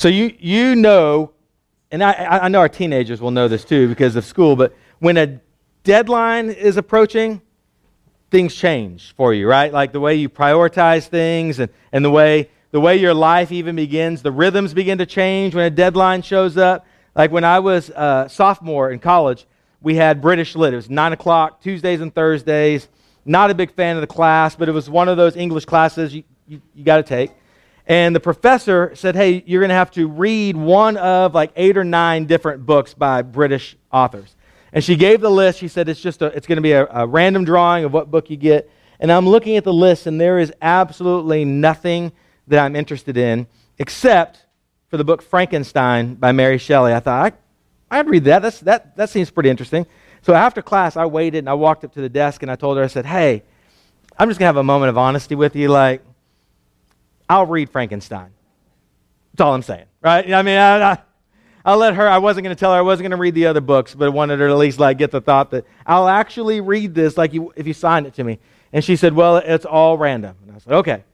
So you, you know, and I, I know our teenagers will know this too because of school, but when a deadline is approaching, things change for you, right? Like the way you prioritize things and, and the way the way your life even begins, the rhythms begin to change when a deadline shows up. Like when I was a sophomore in college, we had British Lit. It was 9 o'clock, Tuesdays and Thursdays. Not a big fan of the class, but it was one of those English classes you, you, you got to take. And the professor said, hey, you're going to have to read one of like eight or nine different books by British authors. And she gave the list. She said it's just a, it's going to be a, a random drawing of what book you get. And I'm looking at the list, and there is absolutely nothing that I'm interested in except for the book Frankenstein by Mary Shelley. I thought, I, I'd read that. That's, that. That seems pretty interesting. So after class, I waited and I walked up to the desk and I told her, I said, hey, I'm just going to have a moment of honesty with you. Like, I'll read Frankenstein. That's all I'm saying, right? I mean, I, I I'll let her, I wasn't going to tell her I wasn't going to read the other books, but I wanted her to at least like get the thought that I'll actually read this like you, if you signed it to me. And she said, well, it's all random. And I said, okay.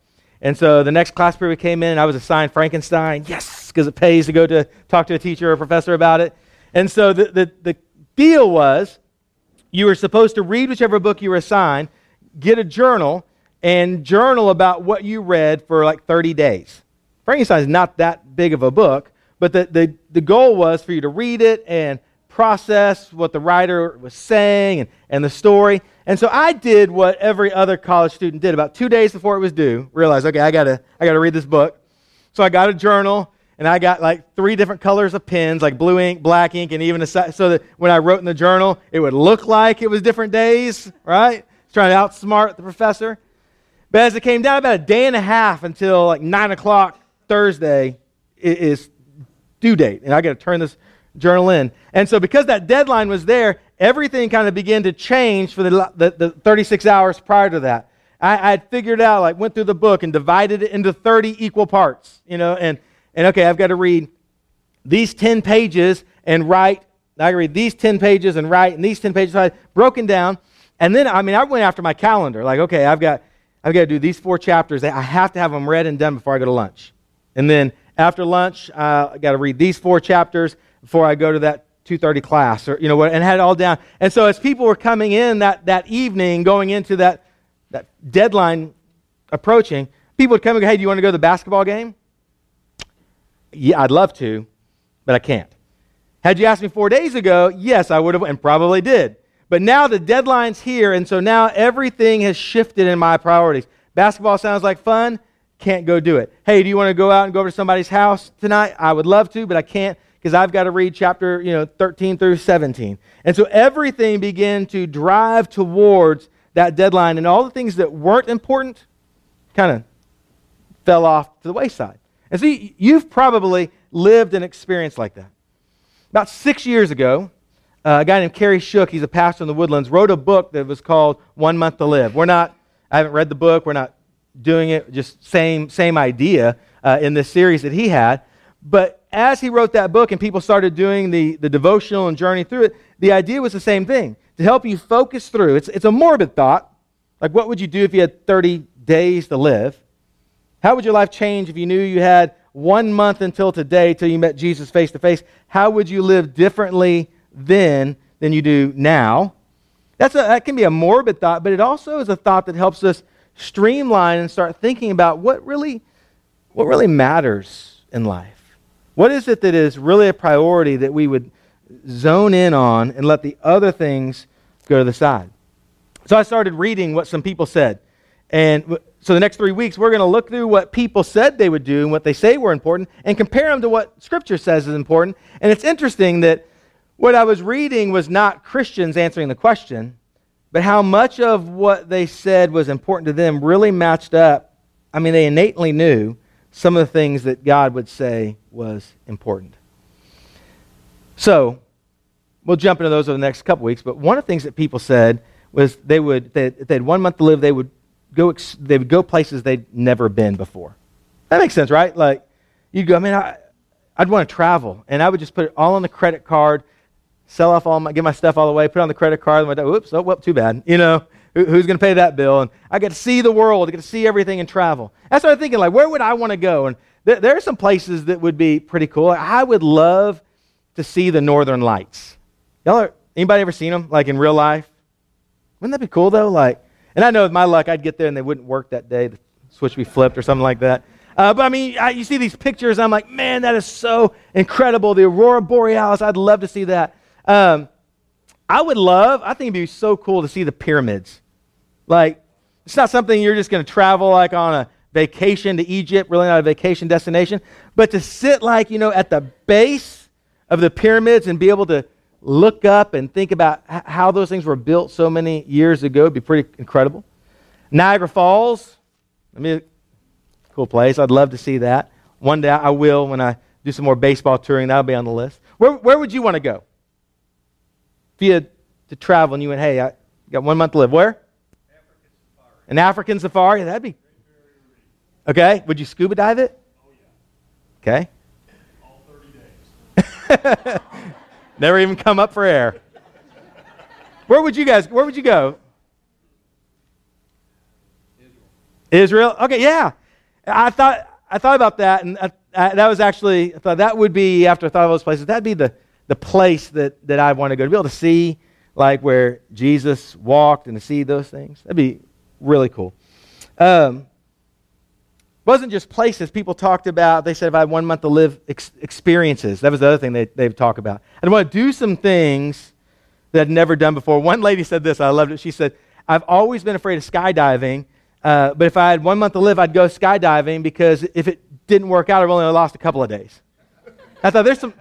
And so the next class period came in, and I was assigned Frankenstein. Yes, because it pays to go to talk to a teacher or a professor about it. And so the, the, the deal was you were supposed to read whichever book you were assigned, get a journal, and journal about what you read for like 30 days. Frankenstein is not that big of a book, but the, the, the goal was for you to read it and process what the writer was saying and, and the story. And so I did what every other college student did. About two days before it was due, realized, okay, I gotta, I gotta read this book. So I got a journal and I got like three different colors of pens, like blue ink, black ink, and even a, so that when I wrote in the journal, it would look like it was different days, right? Trying to outsmart the professor. But as it came down about a day and a half until like nine o'clock Thursday is due date, and I got to turn this journal in. And so, because that deadline was there, everything kind of began to change for the, the, the 36 hours prior to that. I, had figured out, like, went through the book and divided it into 30 equal parts, you know, and, and okay, I've got to read these 10 pages and write, I read these 10 pages and write, and these 10 pages, broken down. And then, I mean, I went after my calendar, like, okay, I've got, I've got to do these four chapters. I have to have them read and done before I go to lunch. And then after lunch, uh, I got to read these four chapters before I go to that 2.30 class, or, you know, and had it all down. And so as people were coming in that, that evening, going into that, that deadline approaching, people would come and go, hey, do you want to go to the basketball game? Yeah, I'd love to, but I can't. Had you asked me four days ago, yes, I would have, and probably did. But now the deadline's here, and so now everything has shifted in my priorities. Basketball sounds like fun can't go do it. Hey, do you want to go out and go over to somebody's house tonight? I would love to, but I can't because I've got to read chapter, you know, 13 through 17. And so everything began to drive towards that deadline and all the things that weren't important kind of fell off to the wayside. And see, you've probably lived an experience like that. About six years ago, uh, a guy named Kerry Shook, he's a pastor in the Woodlands, wrote a book that was called One Month to Live. We're not, I haven't read the book, we're not doing it, just same, same idea uh, in this series that he had. But as he wrote that book and people started doing the, the devotional and journey through it, the idea was the same thing to help you focus through. It's, it's a morbid thought. Like, what would you do if you had 30 days to live? How would your life change if you knew you had one month until today till you met Jesus face to face? How would you live differently then than you do now? That's a, that can be a morbid thought, but it also is a thought that helps us streamline and start thinking about what really, what really matters in life. What is it that is really a priority that we would zone in on and let the other things go to the side? So I started reading what some people said. And so the next three weeks, we're going to look through what people said they would do and what they say were important and compare them to what Scripture says is important. And it's interesting that what I was reading was not Christians answering the question, but how much of what they said was important to them really matched up. I mean, they innately knew some of the things that God would say was important. So, we'll jump into those over the next couple weeks, but one of the things that people said was they would, they, if they had one month to live, they would go, they would go places they'd never been before. That makes sense, right? Like, you'd go, I mean, I, I'd want to travel, and I would just put it all on the credit card sell off all my, get my stuff all the way, put on the credit card. And whoops, oh, well, too bad. You know, who, who's going to pay that bill? And I get to see the world, I get to see everything and travel. I started thinking. Like, where would I want to go? And there, there are some places that would be pretty cool. I would love to see the Northern Lights. Y'all are, anybody ever seen them, like in real life? Wouldn't that be cool, though? Like, and I know with my luck, I'd get there and they wouldn't work that day. The switch would be flipped or something like that. Uh, but I mean, I, you see these pictures, I'm like, man, that is so incredible. The Aurora Borealis, I'd love to see that. Um, I would love, I think it'd be so cool to see the pyramids. Like, it's not something you're just going to travel like on a vacation to Egypt, really not a vacation destination, but to sit like, you know, at the base of the pyramids and be able to look up and think about how those things were built so many years ago would be pretty incredible. Niagara Falls, I mean, cool place. I'd love to see that. One day I will when I do some more baseball touring. That'll be on the list. Where, where would you want to go? If you had to travel and you went, hey, I got one month to live. Where? African safari. An African safari? That'd be. Okay. Would you scuba dive it? Oh, yeah. Okay. All 30 days. Never even come up for air. Where would you guys, where would you go? Israel. Israel? Okay, yeah. I thought, I thought about that, and I, I, that was actually, I thought that would be, after I thought of those places, that'd be the, the place that, that I want to go, to be able to see like where Jesus walked and to see those things. That'd be really cool. Um, wasn't just places people talked about. They said if I had one month to live, ex- experiences. That was the other thing they, they've talked about. I'd want to do some things that I'd never done before. One lady said this, I loved it. She said, I've always been afraid of skydiving, uh, but if I had one month to live, I'd go skydiving because if it didn't work out, I've only lost a couple of days. I thought there's some,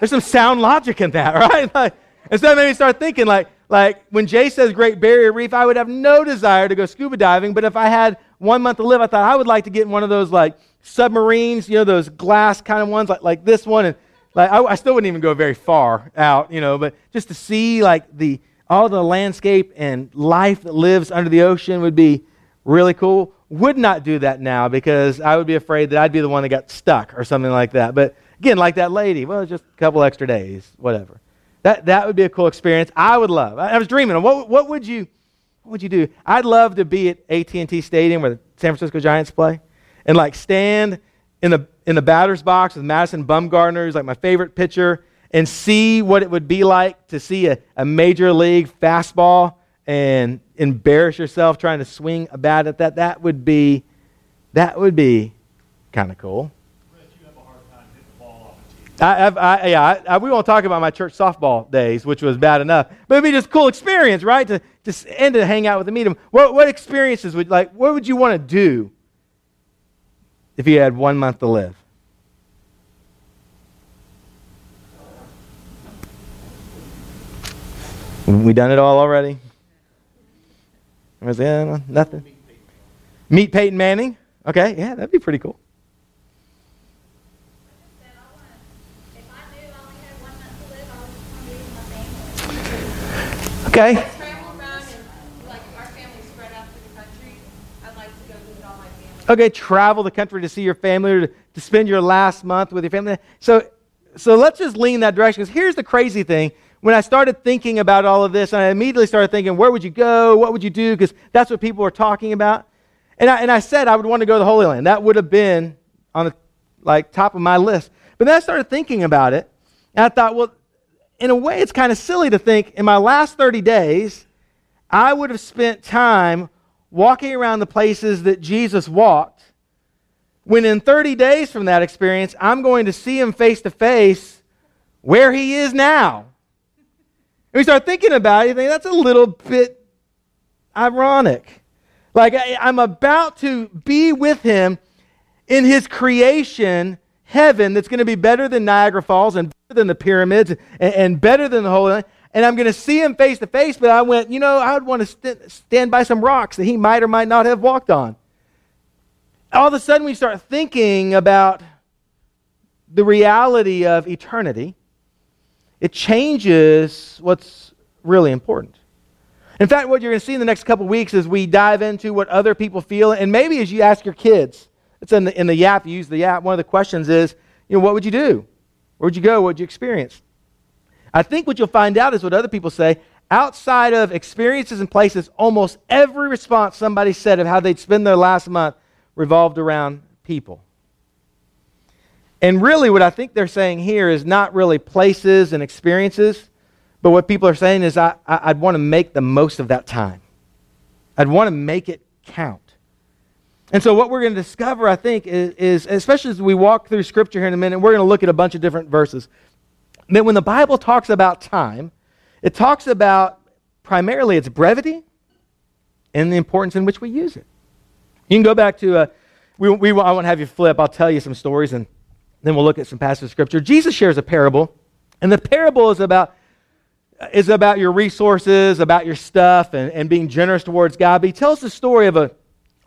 there's some sound logic in that, right? Like, and so that made me start thinking, like, like when Jay says Great Barrier Reef, I would have no desire to go scuba diving, but if I had one month to live, I thought I would like to get in one of those like submarines, you know, those glass kind of ones, like, like this one. And like I, I still wouldn't even go very far out, you know, but just to see like the all the landscape and life that lives under the ocean would be really cool. Would not do that now because I would be afraid that I'd be the one that got stuck or something like that. But Again, like that lady. Well, just a couple extra days, whatever. That, that would be a cool experience. I would love. I, I was dreaming what, what would you what would you do? I'd love to be at AT&T Stadium where the San Francisco Giants play and like stand in the in the batter's box with Madison Bumgarner, who's like my favorite pitcher, and see what it would be like to see a, a major league fastball and embarrass yourself trying to swing a bat at that. That would be that would be kind of cool. I, I, yeah, I, we won't talk about my church softball days, which was bad enough. But it'd be just a cool experience, right? To just and to hang out with the medium. What, what experiences would like? What would you want to do if you had one month to live? We done it all already. Was yeah, uh, nothing. Meet Peyton Manning. Okay, yeah, that'd be pretty cool. Okay. Okay, travel the country to see your family or to, to spend your last month with your family. So, so let's just lean that direction. Because here's the crazy thing. When I started thinking about all of this, I immediately started thinking, where would you go? What would you do? Because that's what people were talking about. And I, and I said I would want to go to the Holy Land. That would have been on the like top of my list. But then I started thinking about it, and I thought, well, in a way, it's kind of silly to think in my last 30 days, I would have spent time walking around the places that Jesus walked, when in 30 days from that experience, I'm going to see him face to face where he is now. And we start thinking about it, you think that's a little bit ironic. Like, I, I'm about to be with him in his creation heaven that's going to be better than Niagara Falls and than the pyramids and, and better than the Holy Land. And I'm going to see him face to face, but I went, you know, I would want to st- stand by some rocks that he might or might not have walked on. All of a sudden, we start thinking about the reality of eternity. It changes what's really important. In fact, what you're going to see in the next couple weeks is we dive into what other people feel, and maybe as you ask your kids, it's in the, in the you use the YAP. One of the questions is, you know, what would you do? Where'd you go? What'd you experience? I think what you'll find out is what other people say. Outside of experiences and places, almost every response somebody said of how they'd spend their last month revolved around people. And really, what I think they're saying here is not really places and experiences, but what people are saying is, I, I, would want to make the most of that time. I'd want to make it count. And so, what we're going to discover, I think, is, is, especially as we walk through Scripture here in a minute, we're going to look at a bunch of different verses. That when the Bible talks about time, it talks about primarily its brevity and the importance in which we use it. You can go back to, uh, we, we, I won't have you flip, I'll tell you some stories and then we'll look at some passages of Scripture. Jesus shares a parable, and the parable is about is about your resources, about your stuff, and, and being generous towards God. But he tells the story of a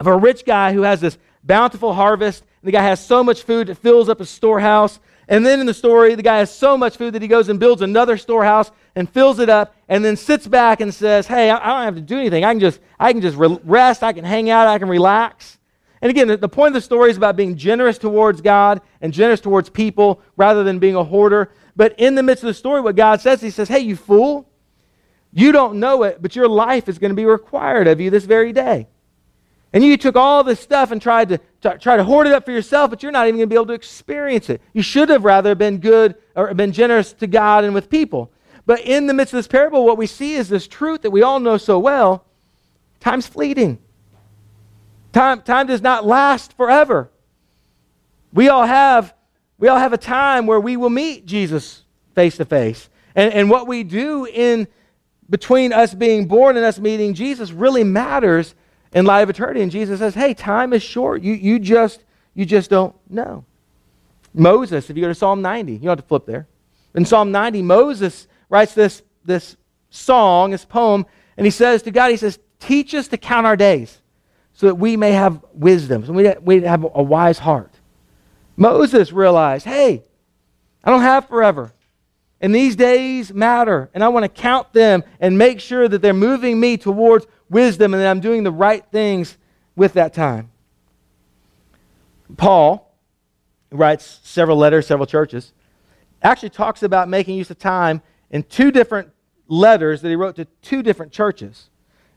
of a rich guy who has this bountiful harvest. And the guy has so much food it fills up his storehouse. And then in the story, the guy has so much food that he goes and builds another storehouse and fills it up, and then sits back and says, "Hey, I, don't have to do anything. I can just, I can just rest. I can hang out. I can relax." And again, the, the point of the story is about being generous towards God and generous towards people rather than being a hoarder. But in the midst of the story, what God says, He says, "Hey, you fool! You don't know it, but your life is going to be required of you this very day." And you took all this stuff and tried to, try to hoard it up for yourself, but you're not even going to be able to experience it. You should have rather been good or been generous to God and with people. But in the midst of this parable, what we see is this truth that we all know so well time's fleeting. Time, time does not last forever. We all have we all have a time where we will meet Jesus face to face. And, and what we do in between us being born and us meeting Jesus really matters in light of eternity. And Jesus says, hey, time is short. You, you, just, you just don't know. Moses, if you go to Psalm 90, you don't have to flip there. In Psalm 90, Moses writes this, this song, this poem, and he says to God, he says, teach us to count our days so that we may have wisdom, so we, we have a wise heart. Moses realized, hey, I don't have forever. And these days matter. And I want to count them and make sure that they're moving me towards wisdom and that I'm doing the right things with that time. Paul writes several letters, several churches, actually talks about making use of time in two different letters that he wrote to two different churches.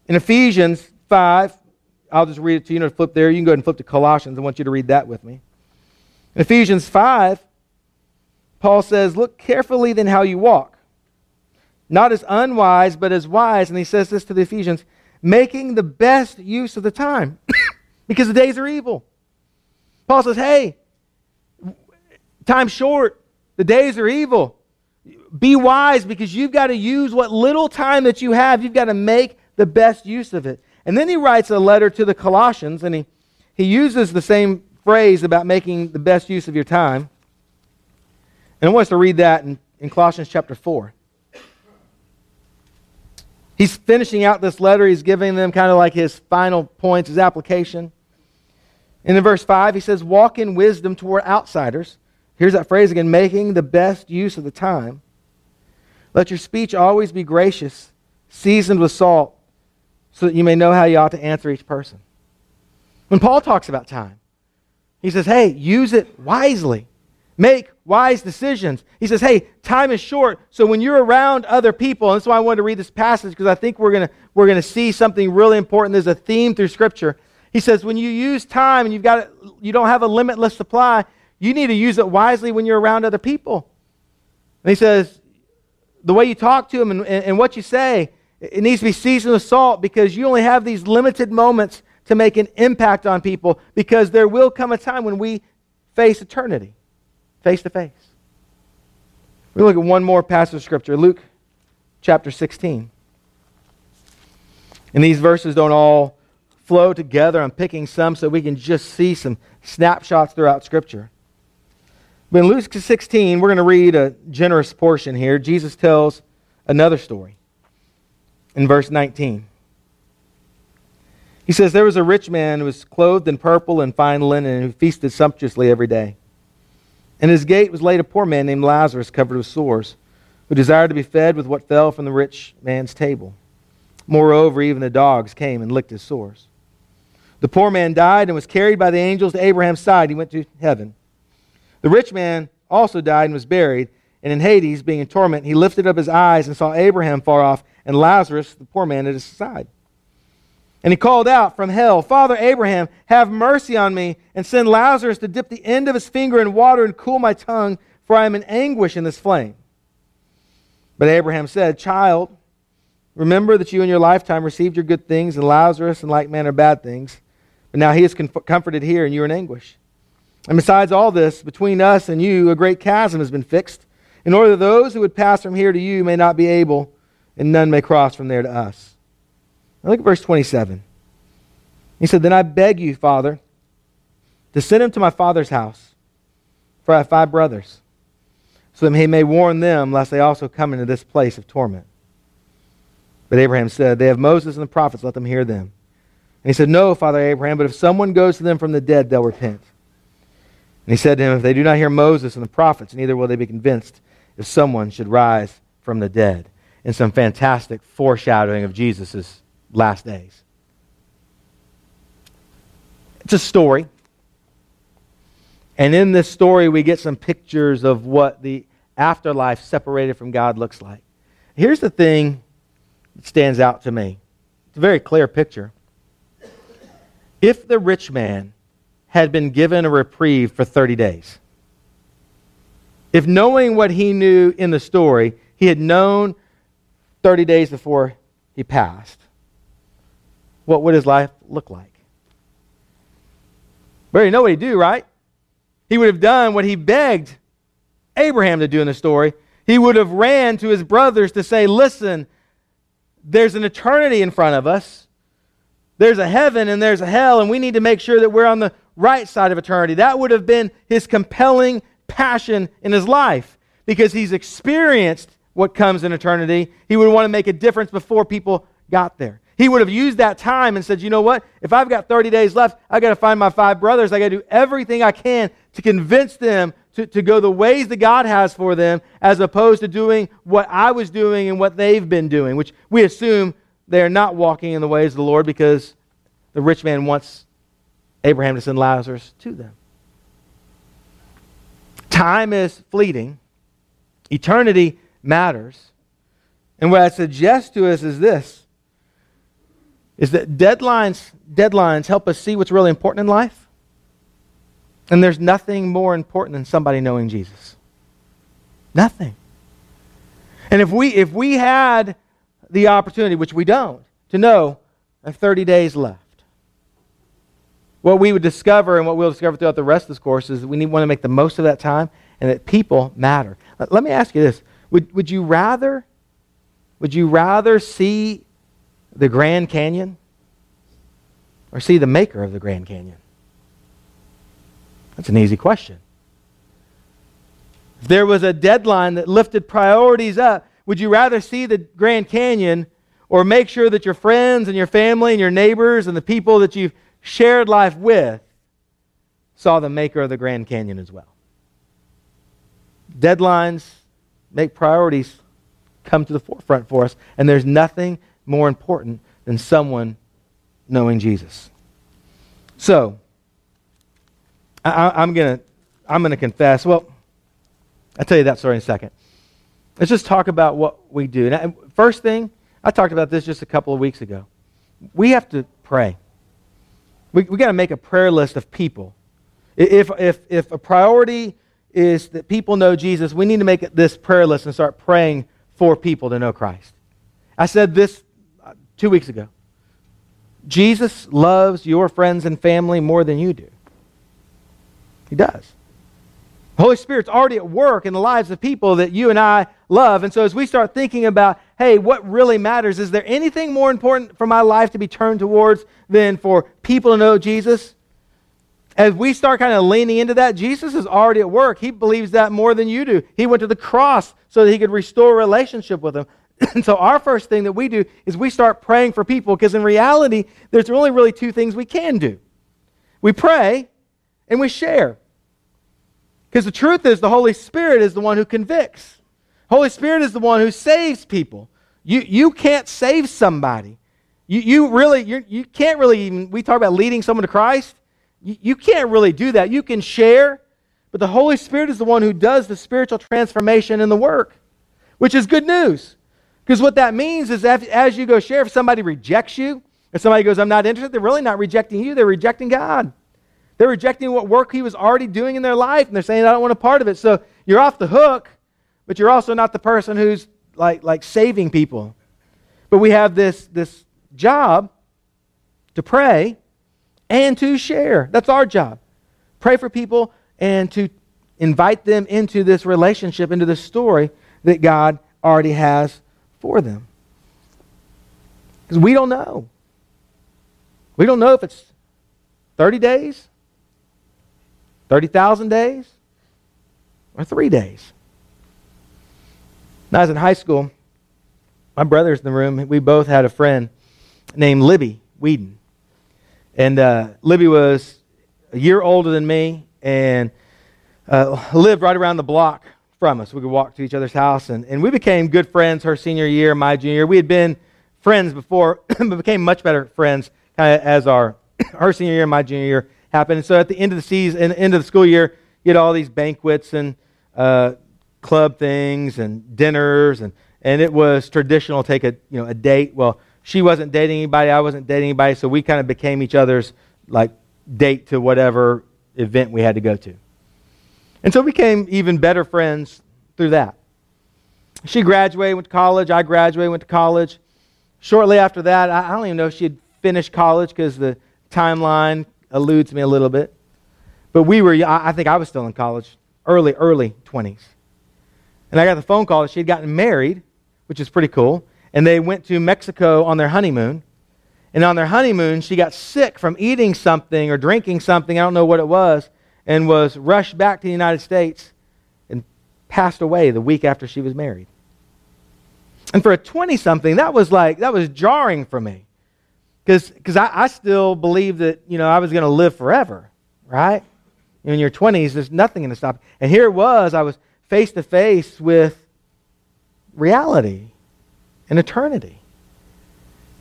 In Ephesians 5, I'll just read it to you. You flip there. You can go ahead and flip to Colossians. I want you to read that with me. In Ephesians 5, Paul says, Look carefully then how you walk, not as unwise, but as wise. And he says this to the Ephesians making the best use of the time because the days are evil. Paul says, hey, time's short, the days are evil. Be wise because you've got to use what little time that you have, you've got to make the best use of it. And then he writes a letter to the Colossians, and he, he uses the same phrase about making the best use of your time. And I want us to read that in, in Colossians chapter 4. He's finishing out this letter. He's giving them kind of like his final points, his application. And in verse 5, he says, Walk in wisdom toward outsiders. Here's that phrase again making the best use of the time. Let your speech always be gracious, seasoned with salt, so that you may know how you ought to answer each person. When Paul talks about time, he says, Hey, use it wisely. Make wise decisions. He says, hey, time is short. So when you're around other people, and that's why I wanted to read this passage because I think we're going we're gonna see something really important. There's a theme through Scripture. He says, when you use time and you've got you don't have a limitless supply, you need to use it wisely when you're around other people. And he says, the way you talk to them and, and, and what you say, it needs to be seasoned with salt because you only have these limited moments to make an impact on people because there will come a time when we face eternity face to face. We look at one more passage of Scripture, Luke chapter 16. And these verses don't all flow together. I'm picking some so we can just see some snapshots throughout Scripture. But in Luke 16, we're going to read a generous portion here. Jesus tells another story in verse 19. He says, There was a rich man who was clothed in purple and fine linen and who feasted sumptuously every day. In his gate was laid a poor man named Lazarus, covered with sores, who desired to be fed with what fell from the rich man's table. Moreover, even the dogs came and licked his sores. The poor man died and was carried by the angels to Abraham's side. He went to heaven. The rich man also died and was buried. And in Hades, being in torment, he lifted up his eyes and saw Abraham far off and Lazarus, the poor man, at his side. And he called out from hell, Father Abraham, have mercy on me, and send Lazarus to dip the end of his finger in water and cool my tongue, for I am in anguish in this flame. But Abraham said, Child, remember that you in your lifetime received your good things, and Lazarus in like manner bad things. But now he is comforted here, and you are in anguish. And besides all this, between us and you, a great chasm has been fixed, in order that those who would pass from here to you may not be able, and none may cross from there to us. Now look at verse 27. He said, Then I beg you, Father, to send him to my father's house, for I have five brothers, so that he may warn them, lest they also come into this place of torment. But Abraham said, They have Moses and the prophets, let them hear them. And he said, No, Father Abraham, but if someone goes to them from the dead, they'll repent. And he said to him, If they do not hear Moses and the prophets, neither will they be convinced if someone should rise from the dead. In some fantastic foreshadowing of Jesus' last days. It's a story. And in this story, we get some pictures of what the afterlife separated from God looks like. Here's the thing that stands out to me it's a very clear picture. If the rich man had been given a reprieve for 30 days, if knowing what he knew in the story, he had known 30 days before he passed, what would his life look like? We already know what he'd do, right? He would have done what he begged Abraham to do in the story. He would have ran to his brothers to say, Listen, there's an eternity in front of us. There's a heaven and there's a hell, and we need to make sure that we're on the right side of eternity. That would have been his compelling passion in his life because he's experienced what comes in eternity. He would want to make a difference before people got there. He would have used that time and said, you know what? If I've got 30 days left, I got to find my five brothers. I got to do everything I can to convince them to, to go the ways that God has for them, as opposed to doing what I was doing and what they've been doing, which we assume they're not walking in the ways of the Lord because the rich man wants Abraham to send Lazarus to them. Time is fleeting, eternity matters. And what I suggest to us is this is that deadlines, deadlines help us see what's really important in life. And there's nothing more important than somebody knowing Jesus. Nothing. And if we if we had the opportunity, which we don't, to know 30 days left, what we would discover and what we'll discover throughout the rest of this course is we need, want to make the most of that time and that people matter. Let me ask you this. Would, would you rather would you rather see the Grand Canyon or see the maker of the Grand Canyon? That's an easy question. If there was a deadline that lifted priorities up, would you rather see the Grand Canyon or make sure that your friends and your family and your neighbors and the people that you've shared life with saw the maker of the Grand Canyon as well? Deadlines make priorities come to the forefront for us, and there's nothing more important than someone knowing Jesus. So, I, am going to I'm going to confess. Well, I'll tell you that story in a second. Let's just talk about what we do. First thing, I talked about this just a couple of weeks ago. We have to pray. We, we got to make a prayer list of people. If, if, if a priority is that people know Jesus, we need to make this prayer list and start praying for people to know Christ. I said this two weeks ago. Jesus loves your friends and family more than you do. He does. The Holy Spirit's already at work in the lives of people that you and I love. And so as we start thinking about, hey, what really matters? Is there anything more important for my life to be turned towards than for people to know Jesus? As we start kind of leaning into that, Jesus is already at work. He believes that more than you do. He went to the cross so that he could restore relationship with them. And so our first thing that we do is we start praying for people because in reality, there's only really two things we can do. We pray and we share. Because the truth is the Holy Spirit is the one who convicts. Holy Spirit is the one who saves people. You, you can't save somebody. You, you really, you you can't really even, we talk about leading someone to Christ. You, you can't really do that. You can share, but the Holy Spirit is the one who does the spiritual transformation and the work, which is good news. Because what that means is that as you go share, if somebody rejects you, If somebody goes, I'm not interested, they're really not rejecting you, they're rejecting God. They're rejecting what work He was already doing in their life, and they're saying, I don't want a part of it. So you're off the hook, but you're also not the person who's like, like saving people. But we have this, this job to pray and to share. That's our job. Pray for people and to invite them into this relationship, into this story that God already has for them. Because we don't know. We don't know if it's 30 days, 30,000 days, or three days. When I was in high school, my brother's in the room. We both had a friend named Libby Whedon. And uh, Libby was a year older than me and uh, lived right around the block from us. We could walk to each other's house. And, and we became good friends her senior year, my junior year. We had been friends before, but became much better friends kind of as our her senior year and my junior year happened. And so at the end of the season, end of the school year, you had all these banquets and uh, club things and dinners, and, and it was traditional to take a you know a date. Well, she wasn't dating anybody, I wasn't dating anybody, so we kind of became each other's like date to whatever event we had to go to. And so we became even better friends through that. She graduated, went to college. I graduated, went to college. Shortly after that, I don't even know if she had finished college because the timeline eludes me a little bit. But we were, I think I was still in college, early, early 20s. And I got the phone call that she had gotten married, which is pretty cool. And they went to Mexico on their honeymoon. And on their honeymoon, she got sick from eating something or drinking something, I don't know what it was, and was rushed back to the United States and passed away the week after she was married. And for a 20 something, that was like, that was jarring for me. Because I, I still believed that, you know, I was going to live forever, right? In your 20s, there's nothing going to stop. And here it was, I was face to face with reality and eternity.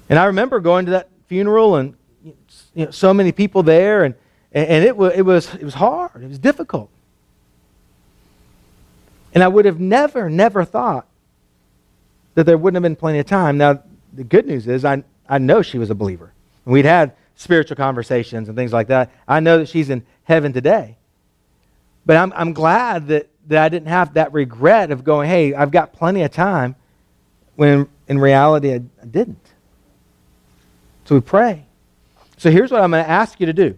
And I remember going to that funeral and you know, so many people there, and, and it, was, it, was, it was hard, it was difficult. And I would have never, never thought that there wouldn't have been plenty of time. Now, the good news is I, I know she was a believer. And we'd had spiritual conversations and things like that. I know that she's in heaven today. But I'm, I'm glad that, that I didn't have that regret of going, hey, I've got plenty of time, when in reality I didn't. So we pray. So here's what I'm going to ask you to do.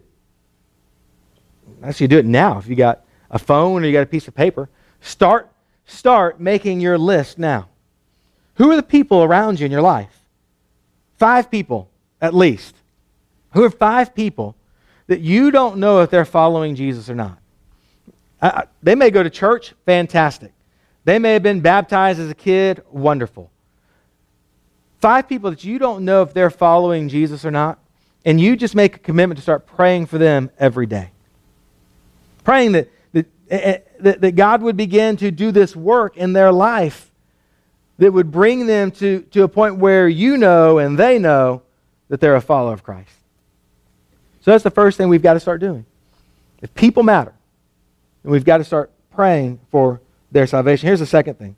Actually, do it now if you got a phone or you got a piece of paper. Start, start making your list now. Who are the people around you in your life? Five people, at least. Who are five people that you don't know if they're following Jesus or not? They may go to church, fantastic. They may have been baptized as a kid, wonderful. Five people that you don't know if they're following Jesus or not, and you just make a commitment to start praying for them every day. Praying that, that, eh, eh, that, that God would begin to do this work in their life that would bring them to, to a point where you know and they know that they're a follower of Christ. So that's the first thing we've got to start doing. If people matter, then we've got to start praying for their salvation. Here's the second thing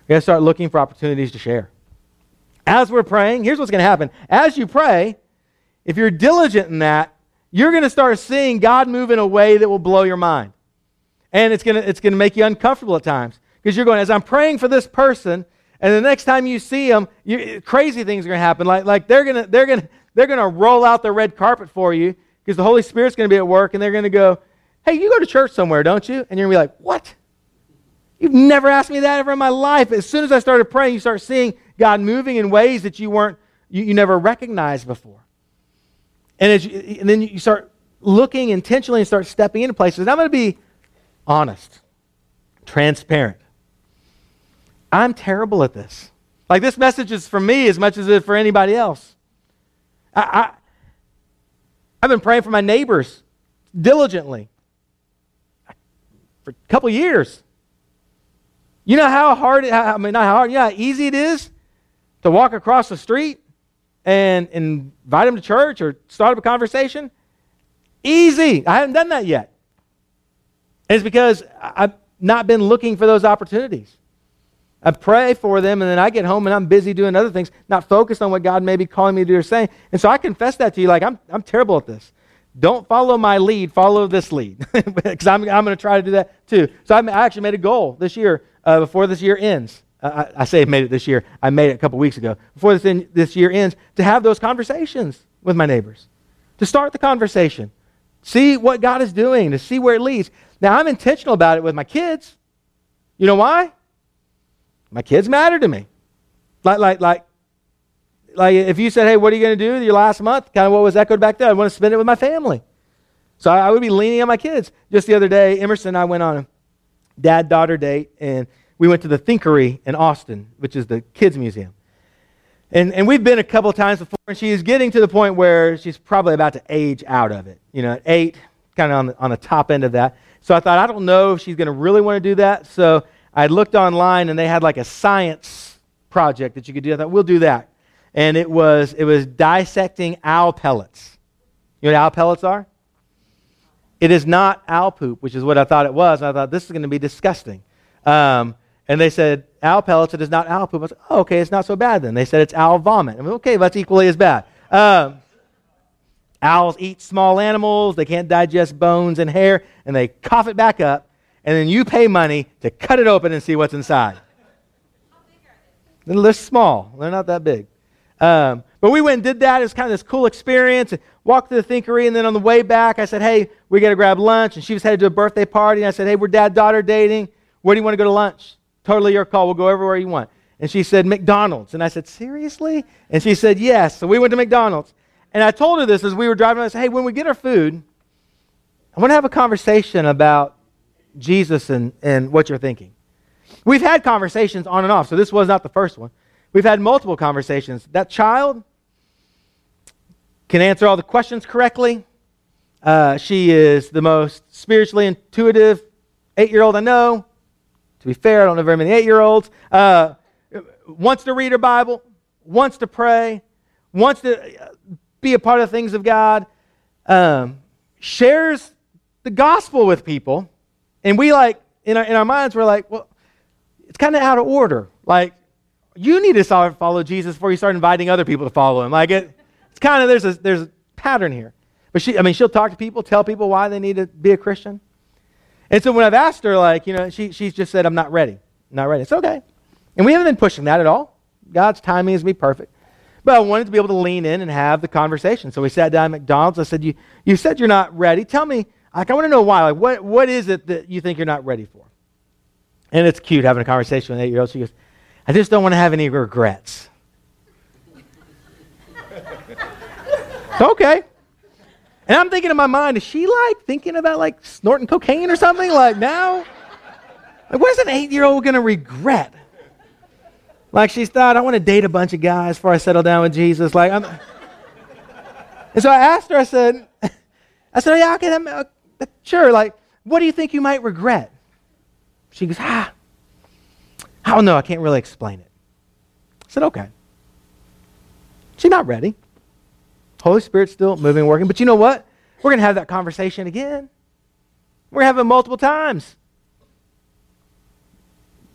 we've got to start looking for opportunities to share. As we're praying, here's what's going to happen. As you pray, if you're diligent in that, you're going to start seeing God move in a way that will blow your mind. And it's going to, it's going to make you uncomfortable at times. Because you're going, as I'm praying for this person, and the next time you see them, you, crazy things are going to happen. Like, like they're going to they're going they're going to roll out the red carpet for you because the Holy Spirit's going to be at work, and they're going to go, "Hey, you go to church somewhere, don't you?" And you're going to be like, "What? You've never asked me that ever in my life." As soon as I started praying, you start seeing God moving in ways that you weren't you, you never recognized before. And, as you, and then you start looking intentionally and start stepping into places. And I'm going to be honest, transparent. I'm terrible at this. Like this message is for me as much as it is for anybody else. I, I, I've been praying for my neighbors diligently for a couple years. You know how hard, I mean, not how hard, you know how easy it is to walk across the street and invite them to church or start up a conversation? Easy. I haven't done that yet. It's because I've not been looking for those opportunities. I pray for them, and then I get home and I'm busy doing other things, not focused on what God may be calling me to do or saying. And so I confess that to you, like, I'm, I'm terrible at this. Don't follow my lead, follow this lead. Because I'm, I'm going to try to do that too. So I actually made a goal this year, uh, before this year ends. I, I, say I made it this year. I made it a couple weeks ago. Before this, in, this year ends, to have those conversations with my neighbors, to start the conversation, see what God is doing, to see where it leads. Now, I'm intentional about it with my kids. You know why? My kids matter to me. Like, like, like, like if you said, hey, what are you going to do your last month? Kind of what was echoed back there. I want to spend it with my family. So I, I would be leaning on my kids. Just the other day, Emerson and I went on a dad daughter date, and we went to the Thinkery in Austin, which is the kids' museum. And, and we've been a couple times before, and she's getting to the point where she's probably about to age out of it. You know, at eight, kind of on the, on the top end of that. So I thought, I don't know if she's going to really want to do that. So I looked online and they had like a science project that you could do. I thought, we'll do that. And it was, it was dissecting owl pellets. You know what owl pellets are? It is not owl poop, which is what I thought it was. I thought, this is going to be disgusting. Um, and they said, owl pellets, it is not owl poop. I said, oh, okay, it's not so bad then. They said it's owl vomit. I okay, that's equally as bad. Um, owls eat small animals. They can't digest bones and hair, and they cough it back up and then you pay money to cut it open and see what's inside. They're small. They're not that big. Um, but we went and did that. It was kind of this cool experience. Walked to the Thinkery, and then on the way back, I said, "Hey, we got to grab lunch." And she was headed to a birthday party. And I said, "Hey, we're dad daughter dating. Where do you want to go to lunch? Totally your call. We'll go everywhere you want." And she said, "McDonald's." And I said, "Seriously?" And she said, "Yes." So we went to McDonald's. And I told her this as we were driving. I said, "Hey, when we get our food, I want to have a conversation about Jesus and, and what you're thinking. We've had conversations on and off, so this was not the first one. We've had multiple conversations. That child can answer all the questions correctly. Uh, she is the most spiritually intuitive eight year old I know. To be fair, I don't know very many eight year olds. Uh, wants to read her Bible, wants to pray, wants to be a part of things of God, um, shares the gospel with people and we like, in our, in our minds, we're like, well, it's kind of out of order. Like, you need to follow Jesus before you start inviting other people to follow him. Like, it, it's kind of, there's a, there's a pattern here. But she, I mean, she'll talk to people, tell people why they need to be a Christian. And so when I've asked her, like, you know, she, she's just said, I'm not ready. Not ready. It's okay. And we haven't been pushing that at all. God's timing is be perfect. But I wanted to be able to lean in and have the conversation. So we sat down at McDonald's. I said, you, you said you're not ready. Tell me, like, I want to know why. Like, what, what is it that you think you're not ready for? And it's cute having a conversation with an eight year old. She goes, I just don't want to have any regrets. okay. And I'm thinking in my mind, is she like thinking about like snorting cocaine or something? Like now? Like, what is an eight year old going to regret? Like she's thought, I want to date a bunch of guys before I settle down with Jesus. Like, I'm. And so I asked her, I said, I said, oh, yeah, okay, that, sure, like, what do you think you might regret? She goes, ah, I don't know. I can't really explain it. I said, okay. She's not ready. Holy Spirit's still moving, working. But you know what? We're going to have that conversation again. We're it multiple times.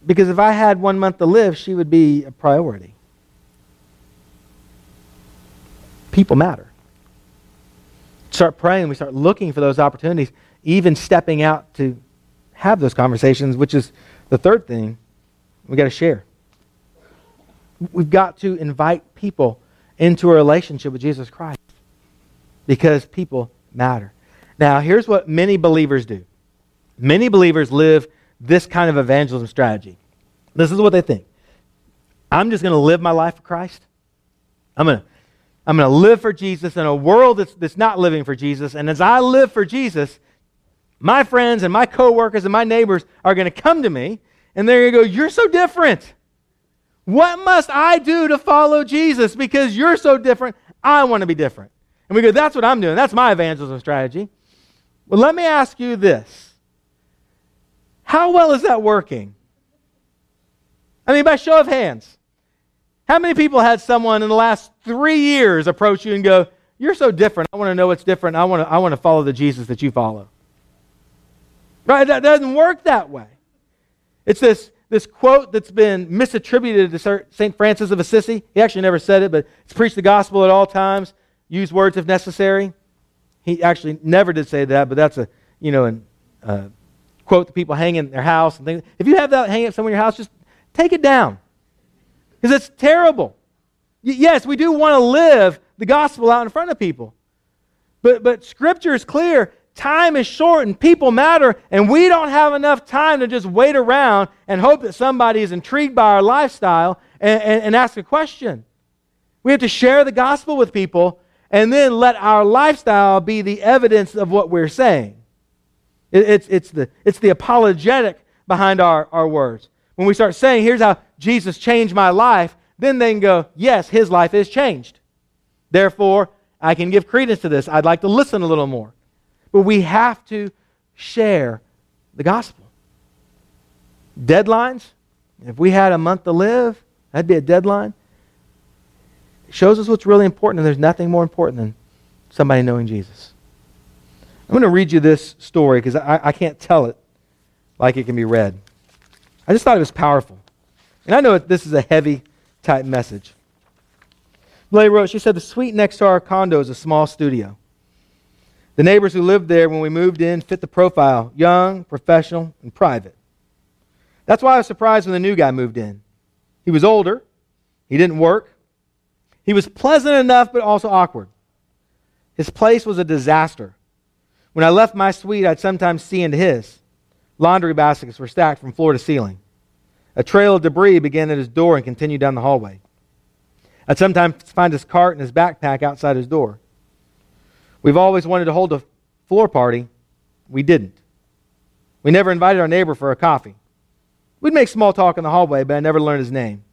Because if I had one month to live, she would be a priority. People matter. Start praying, we start looking for those opportunities even stepping out to have those conversations, which is the third thing we got to share. We've got to invite people into a relationship with Jesus Christ because people matter. Now, here's what many believers do many believers live this kind of evangelism strategy. This is what they think I'm just going to live my life for Christ. I'm going to I'm going to live for Jesus in a world that's, that's not living for Jesus. And as I live for Jesus, my friends and my coworkers and my neighbors are going to come to me and they're going to go, You're so different. What must I do to follow Jesus? Because you're so different, I want to be different. And we go, That's what I'm doing. That's my evangelism strategy. Well, let me ask you this How well is that working? I mean, by show of hands, how many people had someone in the last three years approach you and go, You're so different. I want to know what's different. I want to, I want to follow the Jesus that you follow? Right? That doesn't work that way. It's this, this quote that's been misattributed to St. Francis of Assisi. He actually never said it, but he's preached the gospel at all times, use words if necessary. He actually never did say that, but that's a, you know, an, uh, quote that people hang in their house and things. If you have that hanging up somewhere in your house, just take it down. Because it's terrible. Y- yes, we do want to live the gospel out in front of people. But, but Scripture is clear. Time is short and people matter, and we don't have enough time to just wait around and hope that somebody is intrigued by our lifestyle and, and, and ask a question. We have to share the gospel with people and then let our lifestyle be the evidence of what we're saying. It, it's, it's, the, it's the apologetic behind our, our words. When we start saying, here's how Jesus changed my life, then they can go, yes, his life is changed. Therefore, I can give credence to this. I'd like to listen a little more. We have to share the gospel. Deadlines, if we had a month to live, that'd be a deadline. It shows us what's really important, and there's nothing more important than somebody knowing Jesus. I'm going to read you this story because I, I can't tell it like it can be read. I just thought it was powerful. And I know this is a heavy type message. Blair wrote, she said, The suite next to our condo is a small studio. The neighbors who lived there when we moved in fit the profile young, professional, and private. That's why I was surprised when the new guy moved in. He was older, he didn't work, he was pleasant enough, but also awkward. His place was a disaster. When I left my suite, I'd sometimes see into his. Laundry baskets were stacked from floor to ceiling. A trail of debris began at his door and continued down the hallway. I'd sometimes find his cart and his backpack outside his door. We've always wanted to hold a floor party. We didn't. We never invited our neighbor for a coffee. We'd make small talk in the hallway, but I never learned his name.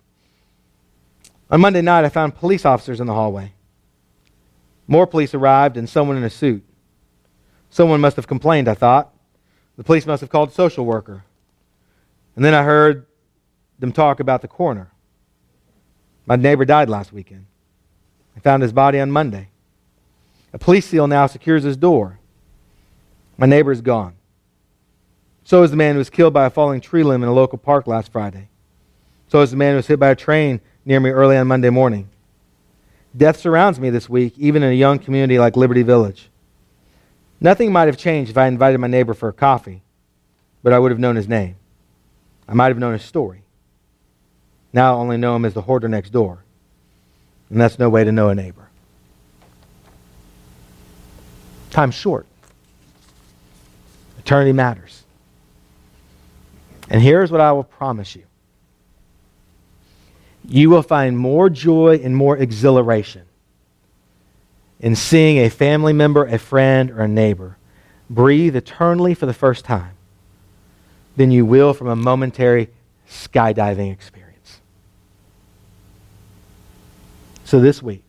On Monday night, I found police officers in the hallway. More police arrived and someone in a suit. Someone must have complained, I thought. The police must have called a social worker. And then I heard them talk about the coroner. My neighbor died last weekend. I found his body on Monday. A police seal now secures his door. My neighbor is gone. So is the man who was killed by a falling tree limb in a local park last Friday. So is the man who was hit by a train near me early on Monday morning. Death surrounds me this week, even in a young community like Liberty Village. Nothing might have changed if I invited my neighbor for a coffee, but I would have known his name. I might have known his story. Now I only know him as the hoarder next door. And that's no way to know a neighbor. Time's short. Eternity matters. And here's what I will promise you you will find more joy and more exhilaration in seeing a family member, a friend, or a neighbor breathe eternally for the first time than you will from a momentary skydiving experience. So this week,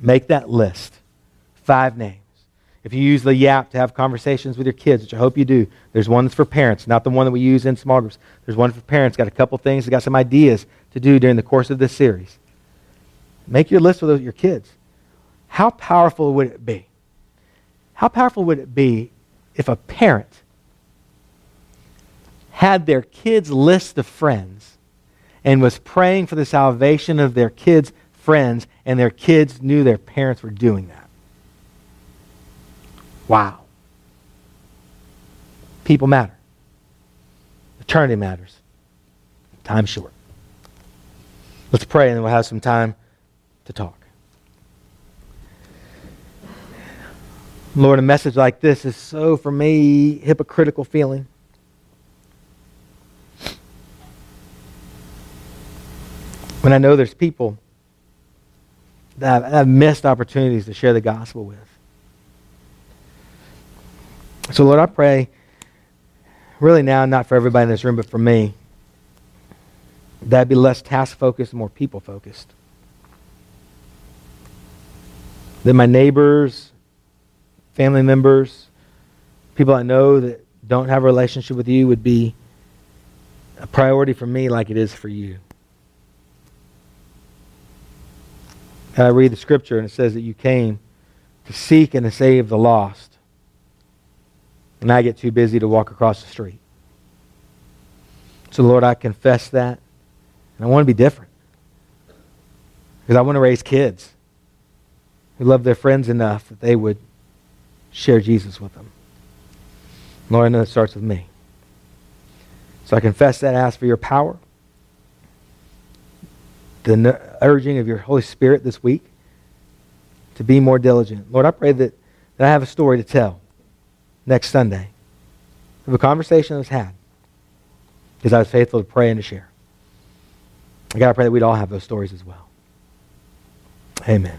make that list. Five names. If you use the Yap to have conversations with your kids, which I hope you do, there's one that's for parents, not the one that we use in small groups. There's one for parents. Got a couple things, got some ideas to do during the course of this series. Make your list with your kids. How powerful would it be? How powerful would it be if a parent had their kids' list of friends and was praying for the salvation of their kids' friends, and their kids knew their parents were doing that? Wow. People matter. Eternity matters. Time's short. Let's pray and then we'll have some time to talk. Lord, a message like this is so, for me, hypocritical feeling. When I know there's people that I've, missed opportunities to share the gospel with. So, Lord, I pray, really now, not for everybody in this room, but for me, that I'd be less task focused more people focused. That my neighbors, family members, people I know that don't have a relationship with you would be a priority for me like it is for you. And I read the scripture and it says that you came to seek and to save the lost. And I get too busy to walk across the street. So, Lord, I confess that. And I want to be different. Because I want to raise kids who love their friends enough that they would share Jesus with them. Lord, I know it starts with me. So I confess that, ask for your power, the urging of your Holy Spirit this week to be more diligent. Lord, I pray that, that I have a story to tell next Sunday of a conversation that was had because I was faithful to pray and to share. I got to pray that we'd all have those stories as well. Amen.